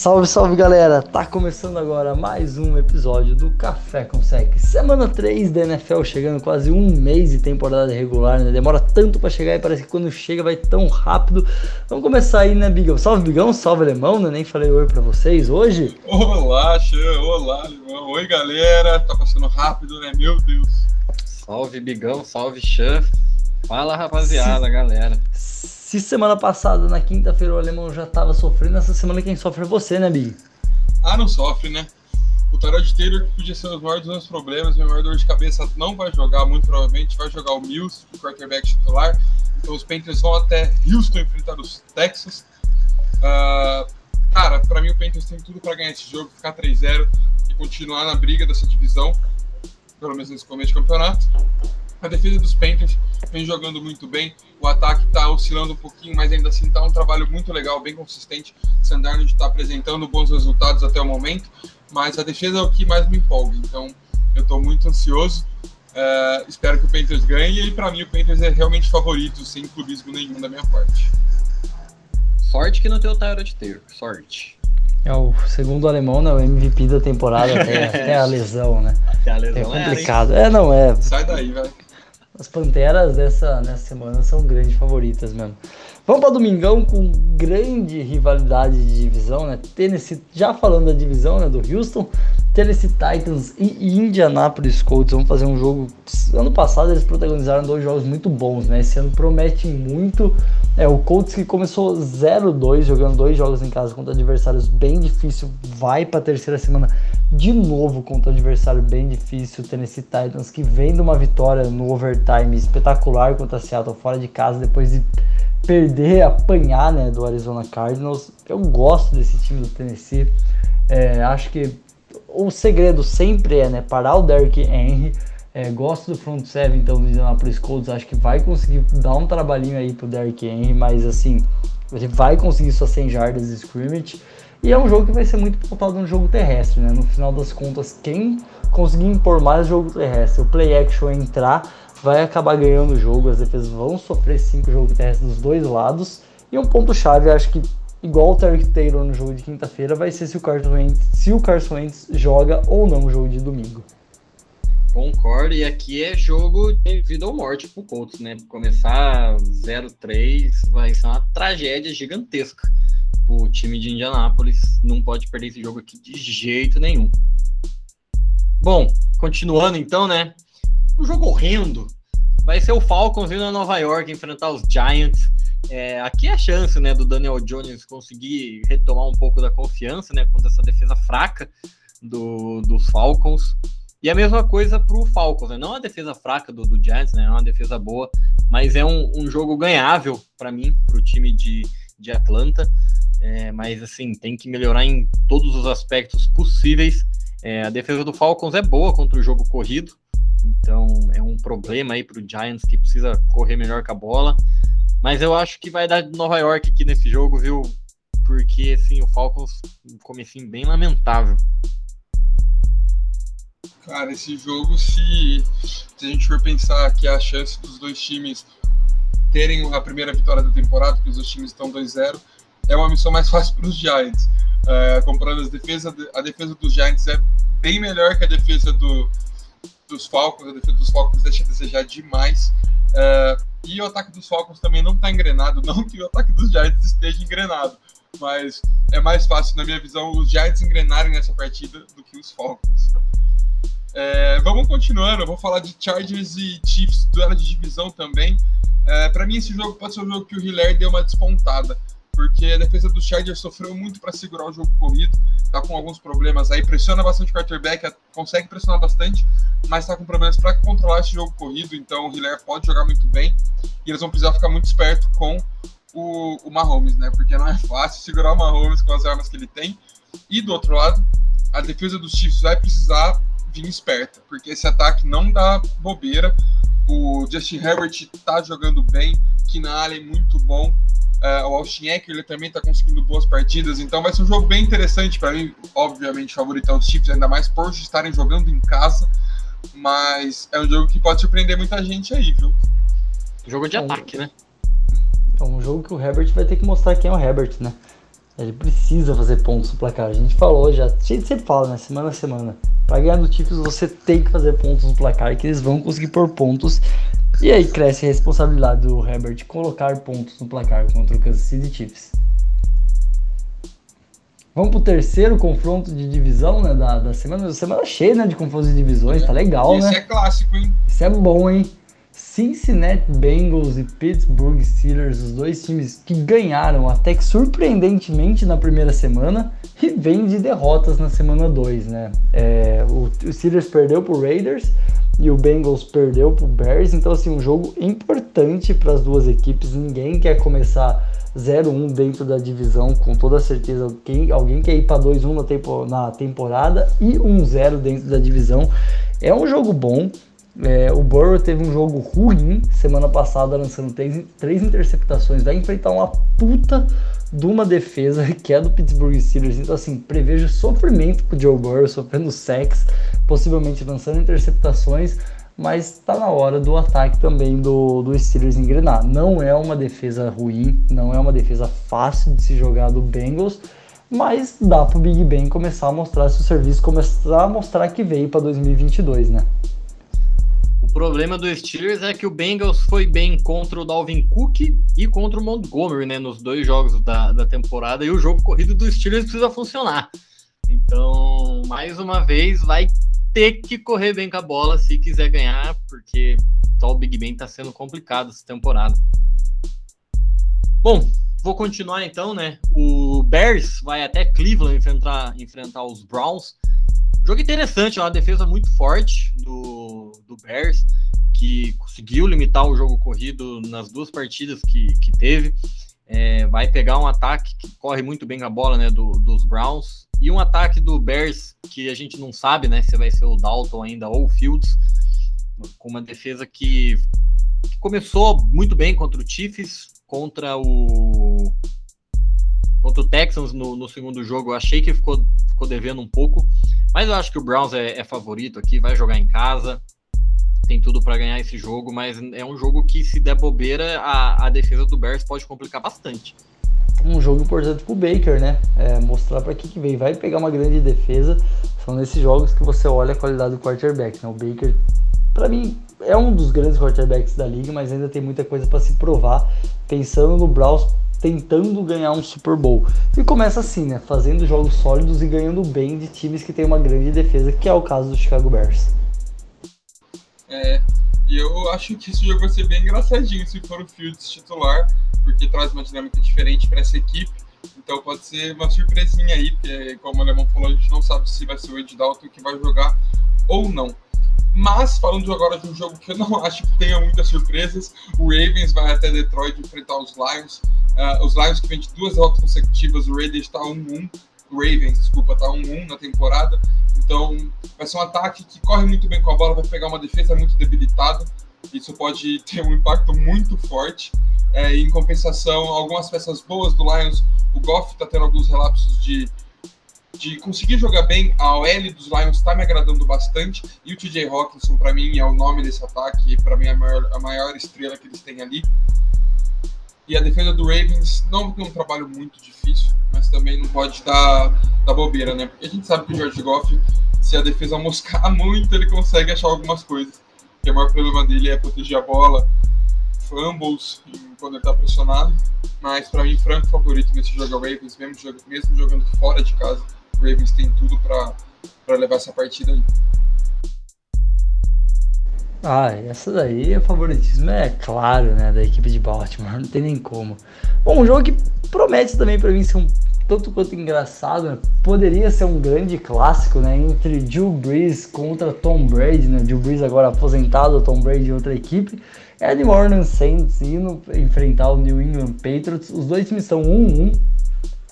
Salve, salve galera! Tá começando agora mais um episódio do Café com Sec. Semana 3 da NFL chegando quase um mês de temporada regular, né? Demora tanto para chegar e parece que quando chega vai tão rápido. Vamos começar aí, né, Bigão? Salve, Bigão, salve, Alemão, né? Nem falei oi para vocês hoje. Olá, Xan, olá, Alemão. Oi, galera. Tá passando rápido, né? Meu Deus. Salve, Bigão, salve, Xan. Fala, rapaziada, galera. Se semana passada, na quinta-feira, o alemão já tava sofrendo, essa semana quem sofre é você, né, Big? Ah, não sofre, né? O Tarot Taylor, que podia ser os maiores dos problemas, meu maior dor de cabeça, não vai jogar, muito provavelmente vai jogar o Mills, o quarterback titular. Então os Panthers vão até Houston enfrentar os Texas. Uh, cara, para mim o Panthers tem tudo para ganhar esse jogo, ficar 3-0 e continuar na briga dessa divisão, pelo menos nesse começo de campeonato. A defesa dos Panthers vem jogando muito bem. O ataque está oscilando um pouquinho, mas ainda assim está um trabalho muito legal, bem consistente. Sandarno está apresentando bons resultados até o momento, mas a defesa é o que mais me empolga. Então, eu estou muito ansioso. Uh, espero que o Panthers ganhe e para mim o Panthers é realmente favorito, sem clubismo nenhum da minha parte. Sorte que não tem o Tyrod Taylor, sorte. É o segundo alemão, né? O MVP da temporada até, até a lesão, né? Até a lesão é complicado. É, é, não é. Sai daí, velho. As Panteras dessa, nessa semana são grandes favoritas mesmo. Vamos para Domingão com grande rivalidade de divisão, né? Tennessee, já falando da divisão, né, do Houston, Tennessee Titans e Indianapolis Colts vão fazer um jogo. Ano passado eles protagonizaram dois jogos muito bons, né? Esse ano promete muito. É, o Colts que começou 0-2, jogando dois jogos em casa contra adversários bem difícil, vai para a terceira semana de novo contra um adversário bem difícil, o Tennessee Titans, que vem de uma vitória no overtime espetacular contra Seattle fora de casa, depois de perder, apanhar né, do Arizona Cardinals. Eu gosto desse time do Tennessee. É, acho que o segredo sempre é né, parar o Derrick Henry. É, gosto do front seven então do Indianapolis Colts. Acho que vai conseguir dar um trabalhinho aí pro Derrick Henry, mas assim, ele vai conseguir suas 100 jardas de scrimmage. E é um jogo que vai ser muito pautado no jogo terrestre, né? No final das contas, quem conseguir impor mais jogo terrestre, o play action entrar, vai acabar ganhando o jogo. As defesas vão sofrer cinco jogos terrestres dos dois lados. E um ponto-chave, acho que igual o Tarek Taylor no jogo de quinta-feira, vai ser se o Carson Wentz, se o Carson Wentz joga ou não o jogo de domingo. Concordo, e aqui é jogo de vida ou morte pro Colts, né? Começar 0-3 vai ser uma tragédia gigantesca o time de Indianápolis não pode perder esse jogo aqui de jeito nenhum. Bom, continuando então, né? Um jogo horrendo. Vai ser o Falcons indo a Nova York enfrentar os Giants. É, aqui é a chance, né, do Daniel Jones conseguir retomar um pouco da confiança, né, contra essa defesa fraca do, dos Falcons. E a mesma coisa para o Falcons, né? Não a defesa fraca do, do Giants, né? É uma defesa boa, mas é um, um jogo ganhável para mim, para o time de, de Atlanta. É, mas assim, tem que melhorar em todos os aspectos possíveis. É, a defesa do Falcons é boa contra o jogo corrido, então é um problema aí para o Giants que precisa correr melhor com a bola. Mas eu acho que vai dar Nova York aqui nesse jogo, viu? Porque assim, o Falcons um comecinho bem lamentável. Cara, esse jogo, se, se a gente for pensar que a chance dos dois times terem a primeira vitória da temporada, porque os dois times estão 2-0, é uma missão mais fácil para os Giants. É, comparando as defesas, a defesa dos Giants é bem melhor que a defesa do, dos Falcons. A defesa dos Falcons deixa a desejar demais. É, e o ataque dos Falcons também não está engrenado. Não que o ataque dos Giants esteja engrenado, mas é mais fácil, na minha visão, os Giants engrenarem nessa partida do que os Falcons. É, vamos continuando, eu vou falar de Chargers e Chiefs, duelo de divisão também. É, para mim, esse jogo pode ser um jogo que o Hiller deu uma despontada porque a defesa do Chargers sofreu muito para segurar o jogo corrido, tá com alguns problemas aí, pressiona bastante o quarterback, consegue pressionar bastante, mas tá com problemas para controlar esse jogo corrido, então o Hiller pode jogar muito bem e eles vão precisar ficar muito esperto com o, o Mahomes, né? Porque não é fácil segurar o Mahomes com as armas que ele tem. E do outro lado, a defesa dos Chiefs vai precisar vir esperta, porque esse ataque não dá bobeira. O Justin Herbert tá jogando bem, Keenan Allen muito bom, Uh, o Austin Eckler ele também está conseguindo boas partidas, então vai ser um jogo bem interessante para mim. Obviamente, favorito é os Chiefs, ainda mais por estarem jogando em casa, mas é um jogo que pode surpreender muita gente aí, viu? Jogo de ataque, né? É um jogo que o Herbert vai ter que mostrar quem é o Herbert, né? Ele precisa fazer pontos no placar. A gente falou já, a gente sempre fala, né? Semana a semana. Para ganhar do Chiefs, você tem que fazer pontos no placar, que eles vão conseguir pôr pontos. E aí cresce a responsabilidade do Herbert colocar pontos no placar contra o Kansas City Chiefs. Vamos pro terceiro confronto de divisão, né? Da, da semana. Semana cheia, né? De confrontos de divisões, tá legal, Esse né? Esse é clássico, hein? Isso é bom, hein? Cincinnati Bengals e Pittsburgh Steelers, os dois times que ganharam até que surpreendentemente na primeira semana e vêm de derrotas na semana 2, né? É, o, o Steelers perdeu pro Raiders e o Bengals perdeu pro Bears, então assim, um jogo importante para as duas equipes. Ninguém quer começar 0-1 dentro da divisão, com toda certeza. Alguém, alguém quer ir para 2-1 na, tempo, na temporada e 1-0 dentro da divisão. É um jogo bom. É, o Burrow teve um jogo ruim semana passada, lançando três, três interceptações. Vai enfrentar uma puta de uma defesa que é do Pittsburgh Steelers. Então, assim, prevejo sofrimento pro Joe Burrow, sofrendo sacks, possivelmente lançando interceptações. Mas está na hora do ataque também do, do Steelers engrenar. Não é uma defesa ruim, não é uma defesa fácil de se jogar do Bengals, mas dá pro Big Ben começar a mostrar seu serviço, começar a mostrar que veio para 2022, né? O problema do Steelers é que o Bengals foi bem contra o Dalvin Cook e contra o Montgomery, né, nos dois jogos da, da temporada, e o jogo corrido do Steelers precisa funcionar. Então, mais uma vez, vai ter que correr bem com a bola se quiser ganhar, porque só o Big Ben tá sendo complicado essa temporada. Bom, vou continuar então, né? O Bears vai até Cleveland enfrentar, enfrentar os Browns. Jogo interessante, é uma defesa muito forte do, do Bears, que conseguiu limitar o jogo corrido nas duas partidas que, que teve. É, vai pegar um ataque que corre muito bem a bola né, do, dos Browns e um ataque do Bears que a gente não sabe né, se vai ser o Dalton ainda ou o Fields, com uma defesa que, que começou muito bem contra o Chiefs, contra o contra o Texans no, no segundo jogo. Eu achei que ficou, ficou devendo um pouco, mas eu acho que o Browns é, é favorito aqui, vai jogar em casa, tem tudo para ganhar esse jogo, mas é um jogo que, se der bobeira, a, a defesa do Bears pode complicar bastante. Um jogo importante pro Baker, né? É, mostrar para que, que vem. Vai pegar uma grande defesa. São nesses jogos que você olha a qualidade do quarterback. Né? O Baker, para mim, é um dos grandes quarterbacks da liga, mas ainda tem muita coisa para se provar. Pensando no Browns tentando ganhar um Super Bowl. E começa assim, né? Fazendo jogos sólidos e ganhando bem de times que tem uma grande defesa, que é o caso do Chicago Bears. É, e eu acho que esse jogo vai ser bem engraçadinho se for o Fields titular, porque traz uma dinâmica diferente para essa equipe. Então pode ser uma surpresinha aí, porque como o Alemão falou, a gente não sabe se vai ser o Ed Dalton que vai jogar ou não. Mas, falando agora de um jogo que eu não acho que tenha muitas surpresas, o Ravens vai até Detroit enfrentar os Lions. Uh, os Lions que vêm de duas derrotas consecutivas, o Raiders está 1-1, o Ravens, desculpa, está 1-1 na temporada. Então, vai ser um ataque que corre muito bem com a bola, vai pegar uma defesa muito debilitada. Isso pode ter um impacto muito forte. É, em compensação, algumas peças boas do Lions, o Goff está tendo alguns relapsos de, de conseguir jogar bem. A OL dos Lions está me agradando bastante. E o TJ Hawkinson, para mim, é o nome desse ataque. Para mim, é a maior, a maior estrela que eles têm ali. E a defesa do Ravens não tem um trabalho muito difícil, mas também não pode dar, dar bobeira, né? Porque a gente sabe que o George Goff, se a defesa moscar muito, ele consegue achar algumas coisas. Porque o maior problema dele é proteger a bola, fumbles quando ele tá pressionado. Mas para mim, franco favorito nesse jogo é o Ravens, mesmo, mesmo jogando fora de casa. Ravens tem tudo para levar essa partida aí. Ah, essa daí, o favoritismo é claro, né, da equipe de Baltimore, não tem nem como. Bom, um jogo que promete também para mim ser um tanto quanto engraçado, né? poderia ser um grande clássico, né, entre Drew Brees contra Tom Brady, né, Drew Brees agora aposentado, Tom Brady em outra equipe, é New Orleans Saints indo enfrentar o New England Patriots, os dois times são 1-1,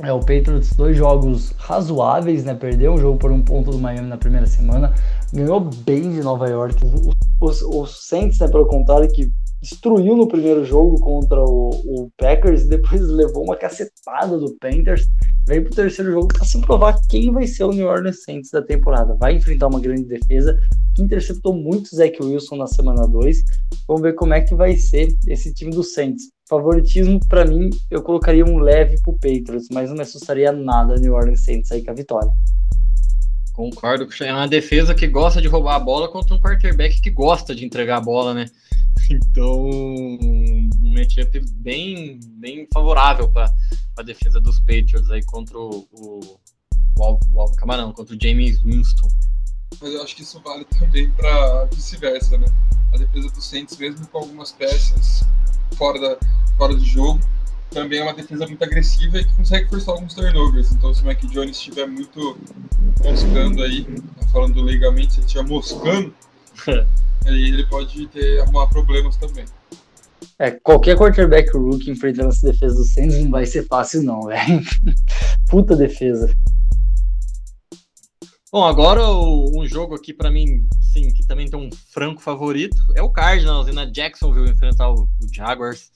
é, o Patriots, dois jogos razoáveis, né? Perdeu um jogo por um ponto do Miami na primeira semana, ganhou bem de Nova York. Os, os Saints, né, pelo contrário, que destruiu no primeiro jogo contra o, o, Packers depois levou uma cacetada do Panthers. Veio pro terceiro jogo para se provar quem vai ser o New Orleans Saints da temporada. Vai enfrentar uma grande defesa que interceptou muito o Zach Wilson na semana 2. Vamos ver como é que vai ser esse time do Saints. Favoritismo, para mim, eu colocaria um leve pro Patriots, mas não me assustaria nada New Orleans Saints aí com a vitória. Concordo com É uma defesa que gosta de roubar a bola contra um quarterback que gosta de entregar a bola, né? Então, um matchup bem, bem favorável para a defesa dos Patriots aí contra o, o, o, o Camarão, contra o James Winston. Mas eu acho que isso vale também para vice-versa, né? A defesa dos Saints, mesmo com algumas peças fora, da, fora do jogo, também é uma defesa muito agressiva e que consegue forçar alguns turnovers. Então, se o Mac Jones estiver muito moscando aí, falando legalmente, se ele estiver moscando, aí ele pode ter arrumar problemas também. É, qualquer quarterback rookie enfrentando essa defesa do Saints não vai ser fácil, não, velho. Puta defesa. Bom, agora um jogo aqui para mim, sim, que também tem um franco favorito, é o Cardinals, e na Jacksonville enfrentar o, o Jaguars.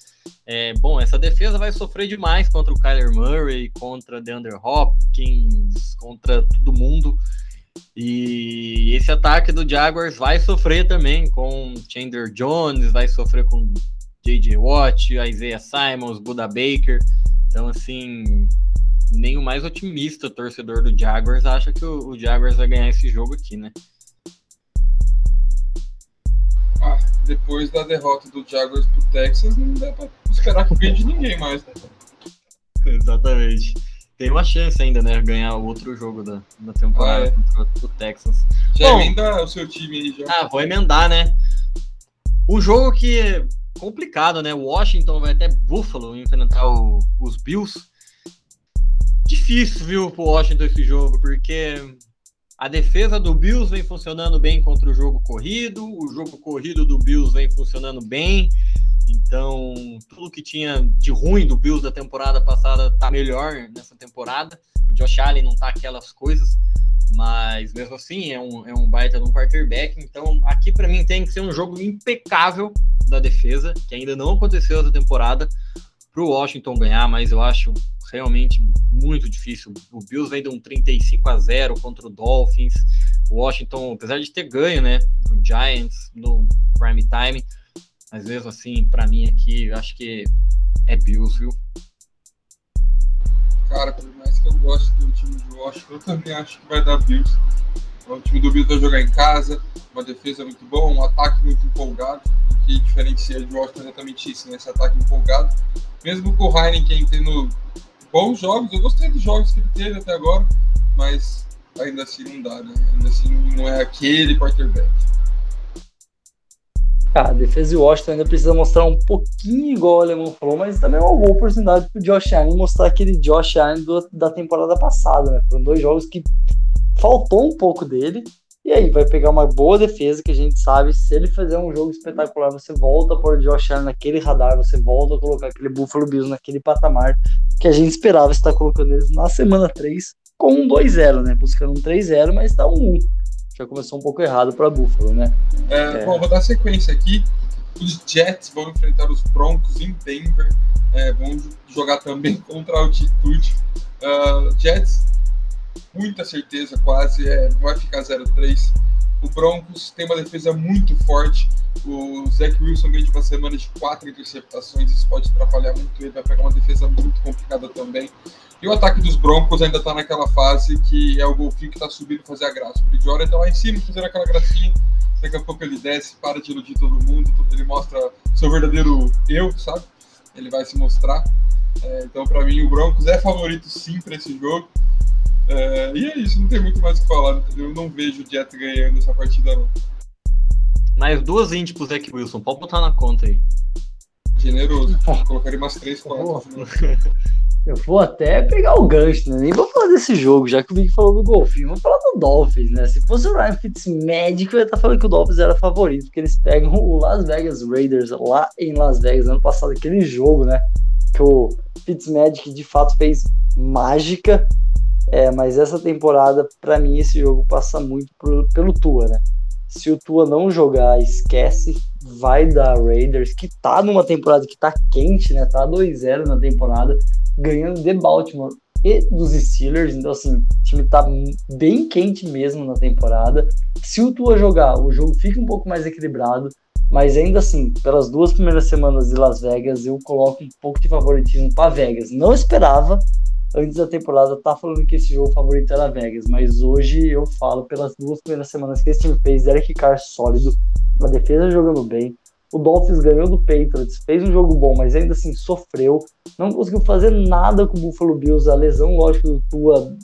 É, bom, essa defesa vai sofrer demais contra o Kyler Murray, contra DeAndre Hopkins, contra todo mundo. E esse ataque do Jaguars vai sofrer também com Chandler Jones, vai sofrer com J.J. Watt, Isaiah Simons, Buda Baker. Então, assim, nem o mais otimista torcedor do Jaguars acha que o, o Jaguars vai ganhar esse jogo aqui, né? Ah, depois da derrota do Jaguars pro Texas, não dá pra esperar que ganhe de ninguém mais, né? Exatamente. Tem uma chance ainda, né? Ganhar o outro jogo da, da temporada ah, é. contra o Texas. Já Bom, emenda o seu time aí já. Ah, vou emendar, né? Um jogo que é complicado, né? Washington vai até Buffalo enfrentar o, os Bills difícil, viu, pro Washington esse jogo, porque a defesa do Bills vem funcionando bem contra o jogo corrido, o jogo corrido do Bills vem funcionando bem. Então, tudo que tinha de ruim do Bills da temporada passada tá melhor nessa temporada. O Josh Allen não tá aquelas coisas, mas mesmo assim é um, é um baita de um quarterback. Então, aqui para mim tem que ser um jogo impecável da defesa, que ainda não aconteceu essa temporada, para o Washington ganhar, mas eu acho realmente muito difícil. O Bills vem de um 35 a 0 contra o Dolphins. O Washington, apesar de ter ganho, né, do Giants no prime time, mas mesmo assim, para mim aqui, eu acho que é Bills, viu? Cara, por mais que eu goste do time de Washington, eu também acho que vai dar Bills. O time do Bills vai jogar em casa, uma defesa muito boa, um ataque muito empolgado. Que diferencia de Washington é exatamente isso, né? Esse ataque empolgado. Mesmo com o Heineken tendo bons jogos, eu gostei dos jogos que ele teve até agora, mas ainda assim não dá, né? Ainda assim não é aquele quarterback. Ah, a defesa de Washington ainda precisa mostrar um pouquinho igual o Alemão falou, mas também é uma boa oportunidade pro Josh Allen mostrar aquele Josh Allen do, da temporada passada, né? Foram dois jogos que faltou um pouco dele, e aí vai pegar uma boa defesa que a gente sabe, se ele fazer um jogo espetacular, você volta a pôr o Josh Allen naquele radar, você volta a colocar aquele Buffalo Bills naquele patamar que a gente esperava estar colocando eles na semana 3 com um 2-0, né? Buscando um 3-0, mas tá um 1. Já começou um pouco errado para Buffalo, né? É, é. Bom, vou dar sequência aqui. Os Jets vão enfrentar os Broncos em Denver. É, vão jogar também contra a altitude. Uh, Jets muita certeza, quase, é, vai ficar 0-3. O Broncos tem uma defesa muito forte. O Zach Wilson veio de uma semana de quatro interceptações, isso pode atrapalhar muito ele, vai pegar uma defesa muito complicada também. E o ataque dos Broncos ainda está naquela fase que é o golfinho que está subindo fazer a graça. O Bridgewater está lá em cima fazendo aquela gracinha, daqui a pouco ele desce, para de iludir todo mundo, ele mostra seu verdadeiro eu, sabe? Ele vai se mostrar. É, então, para mim, o Broncos é favorito sim para esse jogo. É, e é isso, não tem muito mais o que falar, entendeu? Eu não vejo o Jet ganhando essa partida, não. Mais duas índices pro Zach Wilson, pode botar na conta aí. Generoso, colocaria umas três, quatro. Eu vou até pegar o gancho, né? Nem vou falar desse jogo, já que o Vic falou do Golfinho. Vou falar do Dolphins, né? Se fosse o Ryan Fitzmagic, eu ia estar falando que o Dolphins era favorito, porque eles pegam o Las Vegas Raiders lá em Las Vegas, ano passado, aquele jogo, né? Que o Fitzmagic de fato fez mágica é, mas essa temporada, para mim, esse jogo passa muito pelo Tua, né? Se o Tua não jogar, esquece, vai dar Raiders, que tá numa temporada que tá quente, né? Tá 2-0 na temporada, ganhando de Baltimore e dos Steelers. Então, assim, o time tá bem quente mesmo na temporada. Se o Tua jogar, o jogo fica um pouco mais equilibrado. Mas ainda assim, pelas duas primeiras semanas de Las Vegas, eu coloco um pouco de favoritismo para Vegas. Não esperava, antes da temporada, tá falando que esse jogo favorito era Vegas, mas hoje eu falo pelas duas primeiras semanas que esse time fez, Derek Carr sólido, a defesa jogando bem, o Dolphins ganhou do Patriots, fez um jogo bom, mas ainda assim sofreu. Não conseguiu fazer nada com o Buffalo Bills. A lesão, lógico, do Tua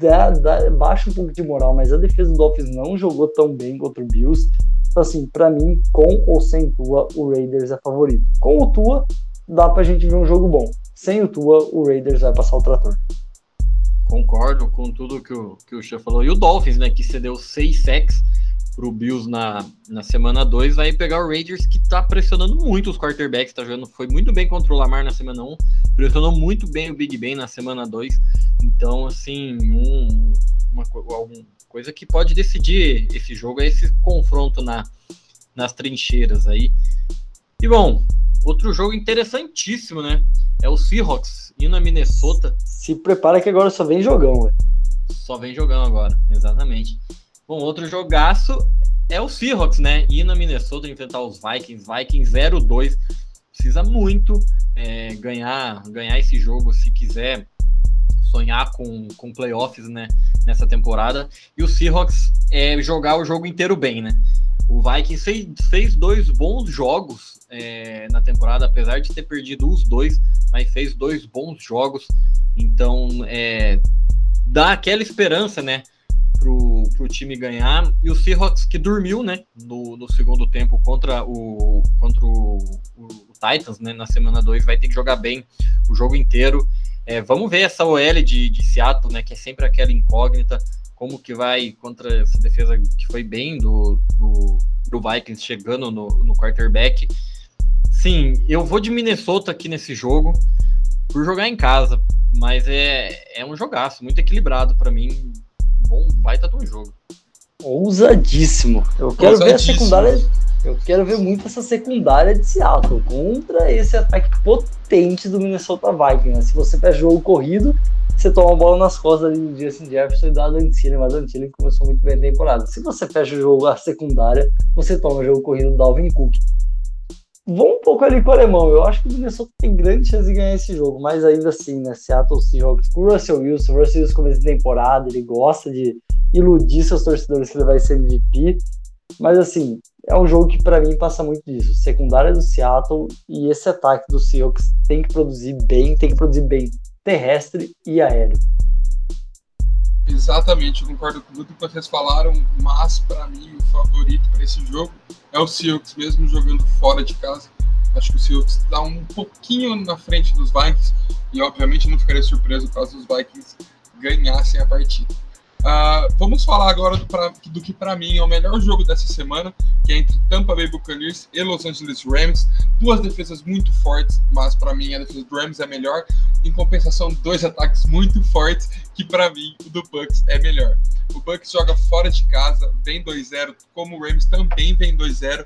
dá, baixa um pouco de moral, mas a defesa do Dolphins não jogou tão bem contra o Bills. Então, assim, para mim, com ou sem Tua, o Raiders é favorito. Com o Tua, dá pra gente ver um jogo bom. Sem o Tua, o Raiders vai passar o trator. Concordo com tudo que o, que o Chef falou. E o Dolphins, né, que cedeu seis sacks pro Bills na, na semana 2, vai pegar o Raiders que tá pressionando muito os quarterbacks, tá jogando, foi muito bem contra o Lamar na semana 1, um, pressionou muito bem o Big Ben na semana 2, então, assim, um, uma, uma coisa que pode decidir esse jogo é esse confronto na, nas trincheiras aí. E bom, outro jogo interessantíssimo, né? É o Seahawks indo a Minnesota. Se prepara que agora só vem jogão, velho. Só vem jogando agora, exatamente. Bom, outro jogaço é o Seahawks, né? Ir na Minnesota enfrentar os Vikings, Vikings 0-2. Precisa muito é, ganhar, ganhar esse jogo se quiser sonhar com, com playoffs, né? Nessa temporada. E o Seahawks é jogar o jogo inteiro bem, né? O Vikings fez, fez dois bons jogos é, na temporada, apesar de ter perdido os dois, mas fez dois bons jogos. Então, é, dá aquela esperança, né? pro, pro time ganhar. E o Seahawks que dormiu, né, no, no segundo tempo contra o contra o, o, o Titans, né, na semana 2, vai ter que jogar bem o jogo inteiro. É, vamos ver essa OL de, de Seattle, né, que é sempre aquela incógnita, como que vai contra essa defesa que foi bem do, do, do Vikings chegando no, no quarterback. Sim, eu vou de Minnesota aqui nesse jogo por jogar em casa, mas é, é um jogaço, muito equilibrado para mim bom, baita de um jogo. Ousadíssimo. Eu quero Ousadíssimo. ver a secundária. Eu quero ver muito essa secundária de Seattle contra esse ataque potente do Minnesota Vikings. Né? Se você pega jogo corrido, você toma a bola nas costas ali do Justin Jefferson e da Dantile, mas a Dantile começou muito bem a temporada. Se você fecha o jogo a secundária, você toma o jogo corrido do Dalvin Cook. Vou um pouco ali com o alemão. Eu acho que o Minnesota tem grande chance de ganhar esse jogo, mas ainda assim, né? Seattle Seahawks com o Russell Wilson, o Russell Wilson começo de temporada, ele gosta de iludir seus torcedores que ele vai ser MVP. Mas assim, é um jogo que para mim passa muito disso. Secundária do Seattle e esse ataque do Seahawks tem que produzir bem, tem que produzir bem terrestre e aéreo. Exatamente, eu concordo com tudo que vocês falaram, mas para mim o favorito para esse jogo é o Seahawks, mesmo jogando fora de casa. Acho que o Seahawks está um pouquinho na frente dos Vikings e, obviamente, não ficaria surpreso caso os Vikings ganhassem a partida. Uh, vamos falar agora do, pra, do que para mim é o melhor jogo dessa semana, que é entre Tampa Bay Buccaneers e Los Angeles Rams. Duas defesas muito fortes, mas para mim a defesa do Rams é melhor. Em compensação, dois ataques muito fortes, que para mim o do Bucks é melhor. O Bucks joga fora de casa, vem 2-0, como o Rams também vem 2-0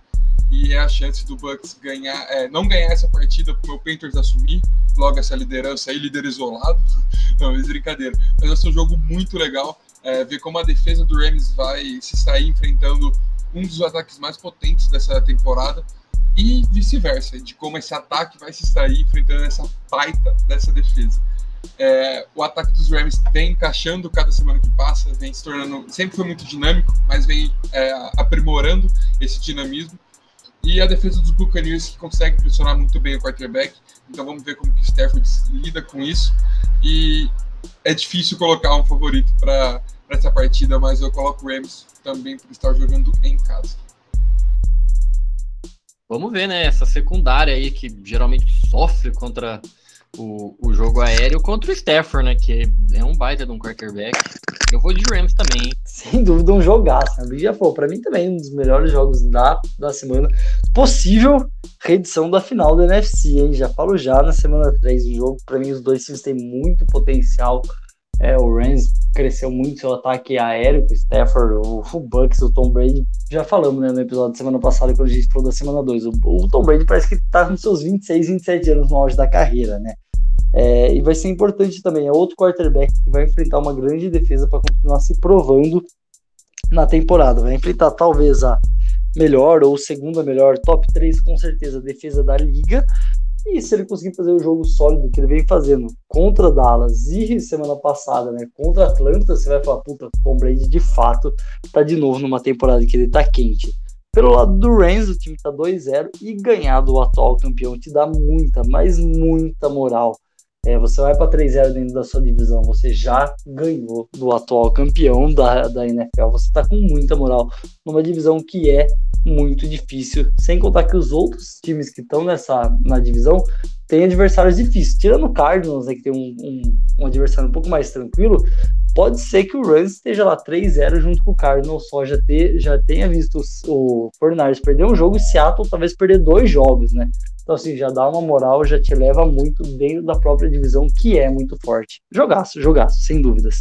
e é a chance do Bucks ganhar, é, não ganhar essa partida para o Panthers assumir logo essa liderança aí, líder isolado. Não, é brincadeira. Mas vai ser um jogo muito legal é, ver como a defesa do Rams vai se sair enfrentando um dos ataques mais potentes dessa temporada e vice-versa, de como esse ataque vai se sair enfrentando essa baita dessa defesa. É, o ataque dos Rams vem encaixando cada semana que passa, vem se tornando, sempre foi muito dinâmico, mas vem é, aprimorando esse dinamismo. E a defesa dos Buccaneers que consegue pressionar muito bem o quarterback. Então vamos ver como que o Stafford lida com isso. E é difícil colocar um favorito para essa partida, mas eu coloco o Rams também por estar jogando em casa. Vamos ver, né? Essa secundária aí que geralmente sofre contra o, o jogo aéreo contra o Stafford, né? Que é um baita de um quarterback. Eu vou de Rams também. Sem dúvida, um jogaço. Né? Já falou, para mim também um dos melhores jogos da, da semana. Possível reedição da final da NFC, hein? Já falo já na semana 3 do jogo. Para mim, os dois times têm muito potencial. É, o Rams cresceu muito seu ataque aéreo com o Stafford, o, o Bucks, o Tom Brady. Já falamos né, no episódio da semana passada, quando a gente falou da semana 2. O, o, Tom Brady parece que tá com seus 26, 27 anos no auge da carreira, né? É, e vai ser importante também. É outro quarterback que vai enfrentar uma grande defesa para continuar se provando na temporada. Vai enfrentar talvez a melhor ou segunda melhor, top 3 com certeza defesa da liga. E se ele conseguir fazer o jogo sólido que ele vem fazendo contra Dallas e semana passada, né, contra Atlanta, você vai falar, puta, Tom Brady de fato tá de novo numa temporada que ele tá quente. Pelo lado do Rams, o time tá 2-0 e ganhar do atual campeão te dá muita, mas muita moral. É, você vai para 3-0 dentro da sua divisão, você já ganhou do atual campeão da, da NFL, você está com muita moral numa divisão que é muito difícil, sem contar que os outros times que estão nessa na divisão têm adversários difíceis. Tirando o Cardinals, né, que tem um, um, um, adversário um pouco mais tranquilo, pode ser que o Rams esteja lá 3-0 junto com o Cardinals, só já, ter, já tenha visto o, Fortnite perder um jogo e Seattle talvez perder dois jogos, né? Então, assim, já dá uma moral, já te leva muito dentro da própria divisão, que é muito forte. Jogaço, jogaço, sem dúvidas.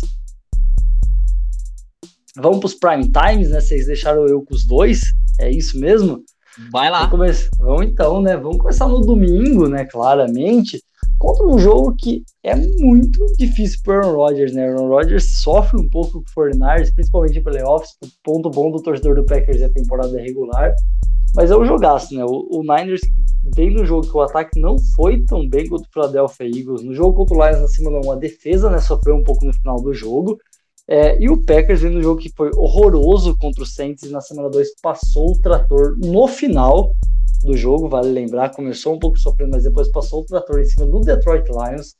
Vamos para os prime times, né? Vocês deixaram eu com os dois. É isso mesmo? Vai lá. Vamos, vamos então, né? Vamos começar no domingo, né? Claramente, contra um jogo que é muito difícil para Aaron Rodgers, né? Aaron Rodgers sofre um pouco com o 49 principalmente em playoffs. O ponto bom do torcedor do Packers é a temporada regular. Mas é um jogaço, né? O, o Niners vem no jogo que o ataque não foi tão bem contra o Philadelphia Eagles. No jogo contra o Lions na semana 1, a defesa né, sofreu um pouco no final do jogo. É, e o Packers no jogo que foi horroroso contra o Saints na semana 2 passou o trator no final do jogo, vale lembrar, começou um pouco sofrendo, mas depois passou o trator em cima do Detroit Lions.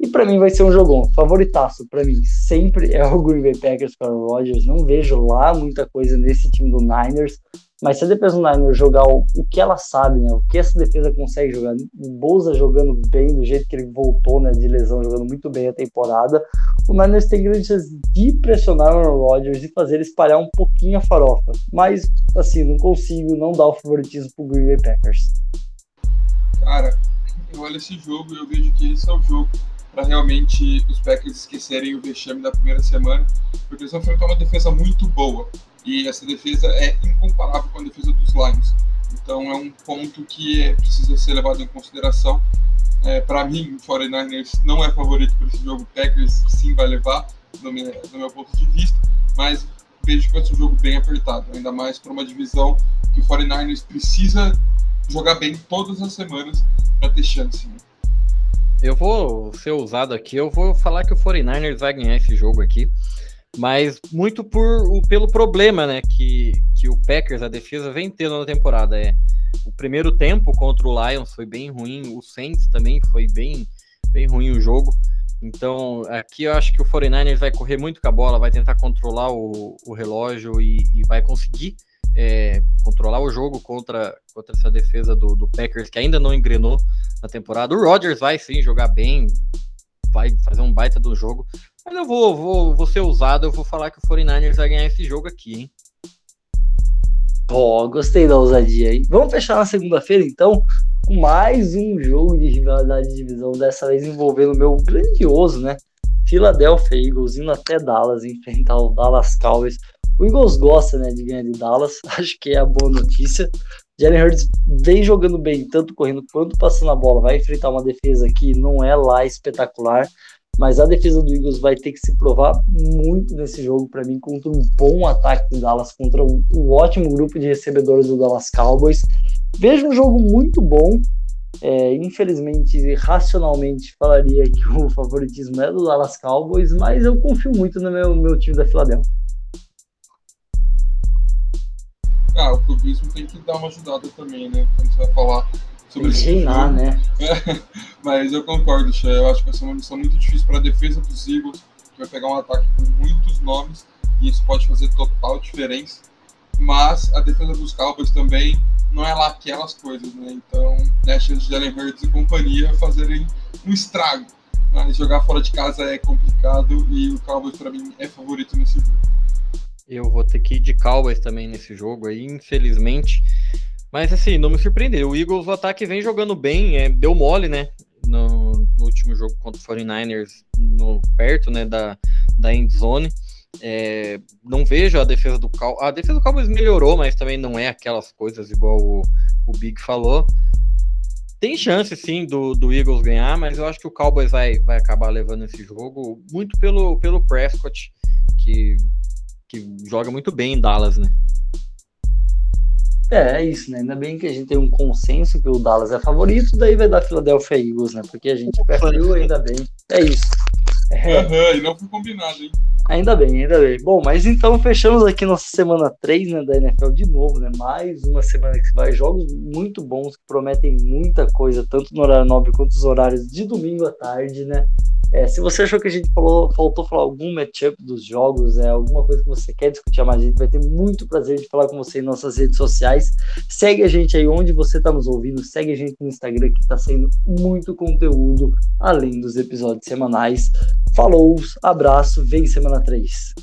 E para mim vai ser um jogão. Favoritaço para mim sempre é o Green Bay Packers para o Rodgers. Não vejo lá muita coisa nesse time do Niners. Mas se a defesa do Niners jogar o, o, que ela sabe, né? O que essa defesa consegue jogar, o Bolsa jogando bem, do jeito que ele voltou, né? De lesão, jogando muito bem a temporada, o Niners tem grandes chances de pressionar o Aaron Rodgers e fazer ele espalhar um pouquinho a farofa. Mas, assim, não consigo não dar o favoritismo pro Green Bay Packers. Cara, eu olho esse jogo e eu vejo que esse é o jogo para realmente os Packers esquecerem o vexame da primeira semana, porque eles vão enfrentar uma defesa muito boa e essa defesa é incomparável com a defesa dos Lions. Então é um ponto que é, precisa ser levado em consideração. É, para mim, o 49ers não é favorito para esse jogo. Packers sim vai levar, no meu, meu ponto de vista, mas vejo que vai ser um jogo bem apertado, ainda mais para uma divisão que o 49ers precisa jogar bem todas as semanas para ter chance. Né? Eu vou ser ousado aqui, eu vou falar que o 49ers vai ganhar esse jogo aqui mas muito por pelo problema, né, que, que o Packers, a defesa, vem tendo na temporada. É, o primeiro tempo contra o Lions foi bem ruim, o Saints também foi bem, bem ruim o jogo. Então, aqui eu acho que o 49ers vai correr muito com a bola, vai tentar controlar o, o relógio e, e vai conseguir é, controlar o jogo contra, contra essa defesa do, do Packers, que ainda não engrenou na temporada. O Rodgers vai sim jogar bem, vai fazer um baita do jogo, mas eu vou, vou, vou ser ousado, eu vou falar que o 49ers vai ganhar esse jogo aqui, hein? Pô, gostei da ousadia aí. Vamos fechar na segunda-feira, então, com mais um jogo de rivalidade de divisão, dessa vez envolvendo o meu grandioso, né? Philadelphia Eagles indo até Dallas enfrentar o Dallas Cowboys. O Eagles gosta, né, de ganhar de Dallas, acho que é a boa notícia. Jalen Hurts vem jogando bem, tanto correndo quanto passando a bola. Vai enfrentar uma defesa que não é lá espetacular, mas a defesa do Eagles vai ter que se provar muito nesse jogo para mim contra um bom ataque do Dallas, contra um, um, ótimo grupo de recebedores do Dallas Cowboys. Vejo um jogo muito bom. É, infelizmente, racionalmente, falaria que o favoritismo é do Dallas Cowboys, mas eu confio muito no meu, meu time da Filadélfia. Ah, o clubismo tem que dar uma ajudada também, né? Quando você vai falar sobre esse reinar, né? Mas eu concordo, Xé. Eu acho que vai ser uma missão muito difícil para a defesa dos Eagles, que vai pegar um ataque com muitos nomes, e isso pode fazer total diferença. Mas a defesa dos Cowboys também não é lá aquelas coisas, né? Então, né, a chance de Jalen Hurts e companhia fazerem um estrago. Mas jogar fora de casa é complicado e o Cowboys, para mim, é favorito nesse jogo. Eu vou ter que ir de Cowboys também nesse jogo aí, infelizmente. Mas assim, não me surpreendeu. O Eagles, o ataque vem jogando bem, é, deu mole, né? No, no, último jogo contra o 49ers, no, perto né, da, da end zone. É, não vejo a defesa do Cowboys. A defesa do Cowboys melhorou, mas também não é aquelas coisas igual o, o Big falou. Tem chance sim do, do Eagles ganhar, mas eu acho que o Cowboys vai, vai acabar levando esse jogo muito pelo, pelo Prescott, que, que joga muito bem em Dallas, né? É, é isso, né? Ainda bem que a gente tem um consenso que o Dallas é favorito, daí vai dar Philadelphia Eagles, né? Porque a gente preferiu, ainda bem. É isso. É. Uhum, e não foi combinado, hein? Ainda bem, ainda bem. Bom, mas então fechamos aqui nossa semana 3 né, da NFL de novo, né? Mais uma semana que vai. Jogos muito bons que prometem muita coisa, tanto no horário nobre quanto nos horários de domingo à tarde, né? É, se você achou que a gente falou, faltou falar algum matchup dos jogos, é alguma coisa que você quer discutir mais, a gente vai ter muito prazer de falar com você em nossas redes sociais. Segue a gente aí onde você está nos ouvindo, segue a gente no Instagram que está saindo muito conteúdo além dos episódios semanais. Falou, abraço, vem semana 3.